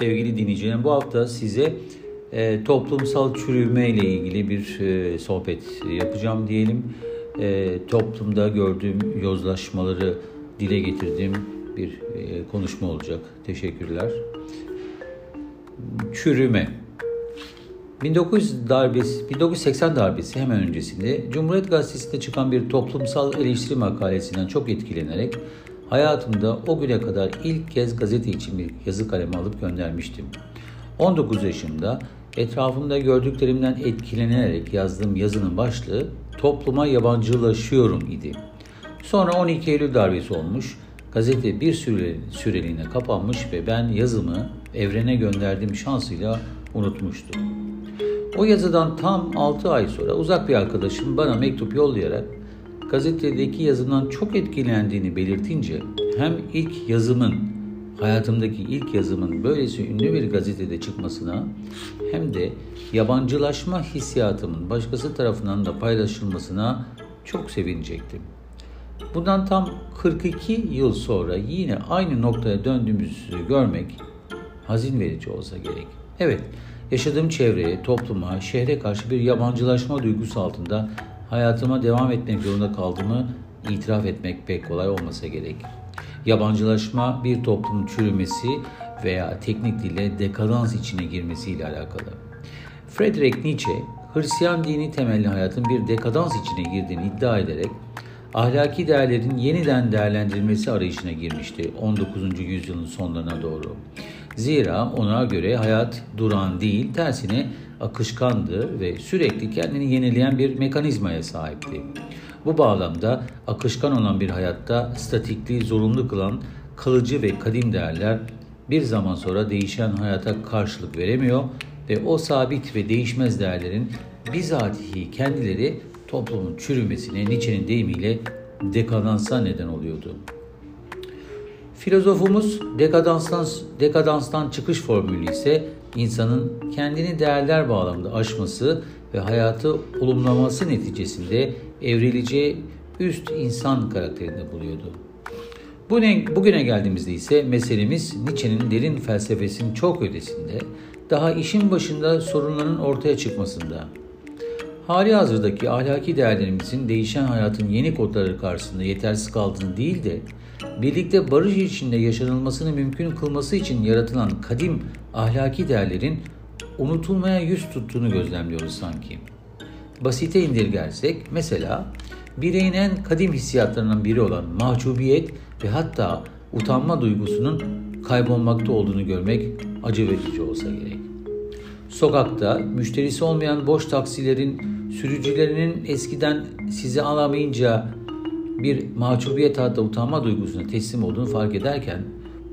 sevgili dinleyicilerim. Bu hafta size e, toplumsal çürüme ile ilgili bir e, sohbet yapacağım diyelim. E, toplumda gördüğüm yozlaşmaları dile getirdiğim bir e, konuşma olacak. Teşekkürler. Çürüme. 1900 darbesi, 1980 darbesi hemen öncesinde Cumhuriyet Gazetesi'nde çıkan bir toplumsal eleştiri makalesinden çok etkilenerek hayatımda o güne kadar ilk kez gazete için bir yazı kalemi alıp göndermiştim. 19 yaşımda etrafımda gördüklerimden etkilenerek yazdığım yazının başlığı topluma yabancılaşıyorum idi. Sonra 12 Eylül darbesi olmuş, gazete bir süreliğine kapanmış ve ben yazımı evrene gönderdiğim şansıyla unutmuştum. O yazıdan tam 6 ay sonra uzak bir arkadaşım bana mektup yollayarak gazetedeki yazımdan çok etkilendiğini belirtince hem ilk yazımın, hayatımdaki ilk yazımın böylesi ünlü bir gazetede çıkmasına hem de yabancılaşma hissiyatımın başkası tarafından da paylaşılmasına çok sevinecektim. Bundan tam 42 yıl sonra yine aynı noktaya döndüğümüzü görmek hazin verici olsa gerek. Evet, yaşadığım çevreye, topluma, şehre karşı bir yabancılaşma duygusu altında hayatıma devam etmek zorunda kaldığımı itiraf etmek pek kolay olmasa gerek. Yabancılaşma bir toplumun çürümesi veya teknik dille dekadans içine girmesiyle alakalı. Friedrich Nietzsche, Hristiyan dini temelli hayatın bir dekadans içine girdiğini iddia ederek ahlaki değerlerin yeniden değerlendirilmesi arayışına girmişti 19. yüzyılın sonlarına doğru. Zira ona göre hayat duran değil, tersine akışkandı ve sürekli kendini yenileyen bir mekanizmaya sahipti. Bu bağlamda akışkan olan bir hayatta statikliği zorunlu kılan kalıcı ve kadim değerler bir zaman sonra değişen hayata karşılık veremiyor ve o sabit ve değişmez değerlerin bizatihi kendileri toplumun çürümesine Nietzsche'nin deyimiyle dekadansa neden oluyordu. Filozofumuz dekadanstan, dekadanstan çıkış formülü ise insanın kendini değerler bağlamında aşması ve hayatı olumlaması neticesinde evrileceği üst insan karakterinde buluyordu. Bugüne, bugüne geldiğimizde ise meselemiz Nietzsche'nin derin felsefesinin çok ötesinde, daha işin başında sorunların ortaya çıkmasında. Hali hazırdaki ahlaki değerlerimizin değişen hayatın yeni kodları karşısında yetersiz kaldığını değil de birlikte barış içinde yaşanılmasını mümkün kılması için yaratılan kadim ahlaki değerlerin unutulmaya yüz tuttuğunu gözlemliyoruz sanki. Basite indirgersek mesela bireyin en kadim hissiyatlarından biri olan mahcubiyet ve hatta utanma duygusunun kaybolmakta olduğunu görmek acı verici olsa gerek. Sokakta müşterisi olmayan boş taksilerin sürücülerinin eskiden sizi alamayınca bir mahcubiyet hatta utanma duygusuna teslim olduğunu fark ederken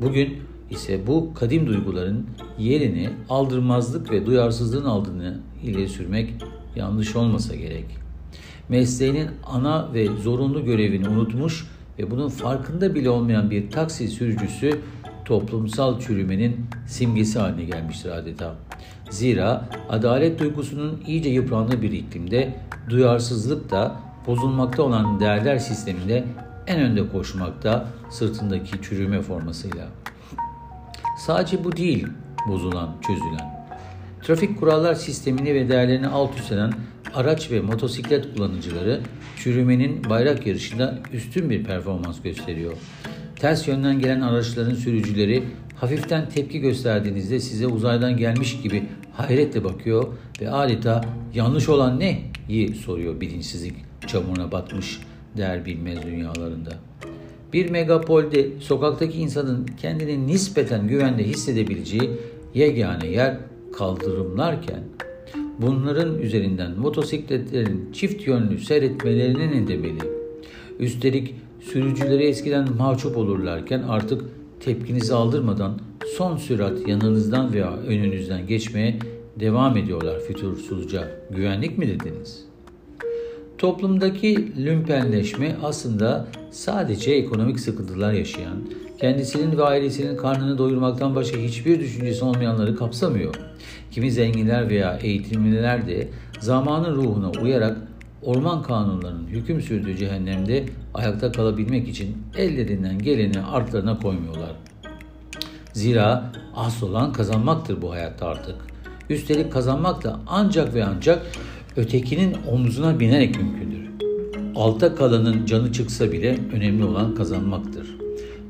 bugün ise bu kadim duyguların yerini aldırmazlık ve duyarsızlığın aldığını ileri sürmek yanlış olmasa gerek. Mesleğinin ana ve zorunlu görevini unutmuş ve bunun farkında bile olmayan bir taksi sürücüsü toplumsal çürümenin simgesi haline gelmiştir adeta. Zira adalet duygusunun iyice yıprandığı bir iklimde duyarsızlık da bozulmakta olan değerler sisteminde en önde koşmakta sırtındaki çürüme formasıyla. Sadece bu değil bozulan, çözülen. Trafik kurallar sistemini ve değerlerini alt üst eden araç ve motosiklet kullanıcıları çürümenin bayrak yarışında üstün bir performans gösteriyor. Ters yönden gelen araçların sürücüleri hafiften tepki gösterdiğinizde size uzaydan gelmiş gibi hayretle bakıyor ve adeta yanlış olan ne? yi soruyor bilinçsizlik çamuruna batmış değer bilmez dünyalarında. Bir megapolde sokaktaki insanın kendini nispeten güvende hissedebileceği yegane yer kaldırımlarken bunların üzerinden motosikletlerin çift yönlü seyretmelerinin edemeli. Üstelik sürücüleri eskiden mahcup olurlarken artık tepkinizi aldırmadan son sürat yanınızdan veya önünüzden geçmeye devam ediyorlar fütursuzca. Güvenlik mi dediniz? Toplumdaki lümpenleşme aslında sadece ekonomik sıkıntılar yaşayan, kendisinin ve ailesinin karnını doyurmaktan başka hiçbir düşüncesi olmayanları kapsamıyor. Kimi zenginler veya eğitimliler de zamanın ruhuna uyarak orman kanunlarının hüküm sürdüğü cehennemde ayakta kalabilmek için ellerinden geleni artlarına koymuyorlar. Zira asıl olan kazanmaktır bu hayatta artık. Üstelik kazanmak da ancak ve ancak ötekinin omzuna binerek mümkündür. Alta kalanın canı çıksa bile önemli olan kazanmaktır.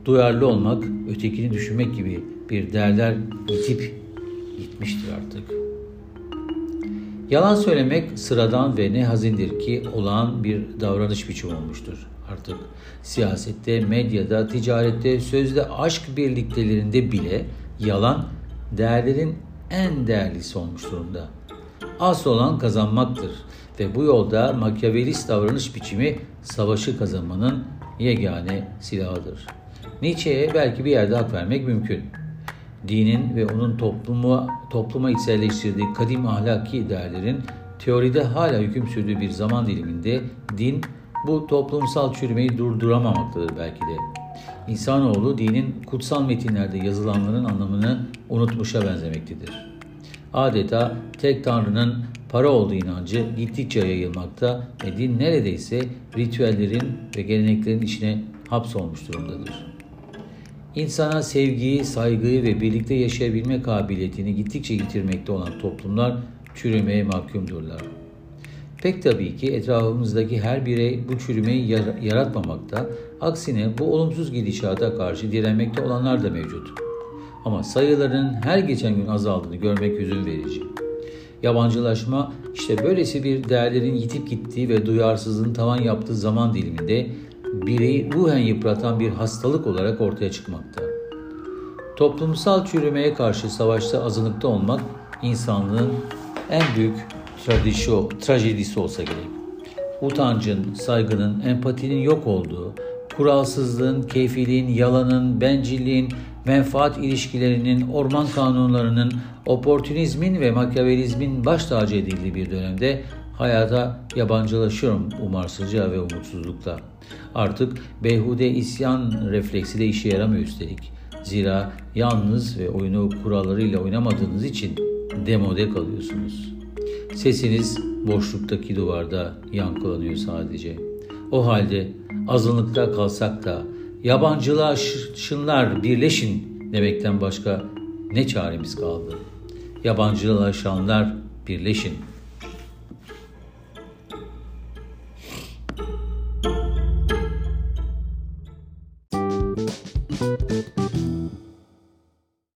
Duyarlı olmak, ötekini düşünmek gibi bir değerler yitip gitmiştir artık. Yalan söylemek sıradan ve ne hazindir ki olağan bir davranış biçimi olmuştur artık. Siyasette, medyada, ticarette, sözde aşk birliktelerinde bile yalan değerlerin en değerlisi olmuş durumda. Asıl olan kazanmaktır ve bu yolda makyavelist davranış biçimi savaşı kazanmanın yegane silahıdır. Nietzsche'ye belki bir yerde hak vermek mümkün. Dinin ve onun topluma, topluma içselleştirdiği kadim ahlaki değerlerin teoride hala hüküm sürdüğü bir zaman diliminde din bu toplumsal çürümeyi durduramamaktadır belki de. İnsanoğlu dinin kutsal metinlerde yazılanların anlamını unutmuşa benzemektedir. Adeta tek tanrının para olduğu inancı gittikçe yayılmakta ve din neredeyse ritüellerin ve geleneklerin içine hapsolmuş durumdadır. İnsana sevgiyi, saygıyı ve birlikte yaşayabilme kabiliyetini gittikçe yitirmekte olan toplumlar çürümeye mahkumdurlar. Pek tabii ki etrafımızdaki her birey bu çürümeyi yaratmamakta, aksine bu olumsuz gidişata karşı direnmekte olanlar da mevcut. Ama sayıların her geçen gün azaldığını görmek hüzün verici. Yabancılaşma işte böylesi bir değerlerin yitip gittiği ve duyarsızlığın tavan yaptığı zaman diliminde bireyi ruhen yıpratan bir hastalık olarak ortaya çıkmakta. Toplumsal çürümeye karşı savaşta azınlıkta olmak insanlığın en büyük tradişo, trajedisi olsa gerek. Utancın, saygının, empatinin yok olduğu, kuralsızlığın, keyfiliğin, yalanın, bencilliğin, menfaat ilişkilerinin, orman kanunlarının, oportunizmin ve makyavelizmin baş tacı edildiği bir dönemde hayata yabancılaşıyorum umarsızca ve umutsuzlukla. Artık beyhude isyan refleksi de işe yaramıyor üstelik. Zira yalnız ve oyunu kurallarıyla oynamadığınız için demode kalıyorsunuz. Sesiniz boşluktaki duvarda yankılanıyor sadece. O halde azınlıkta kalsak da yabancılaşınlar birleşin demekten başka ne çaremiz kaldı? Yabancılaşanlar birleşin.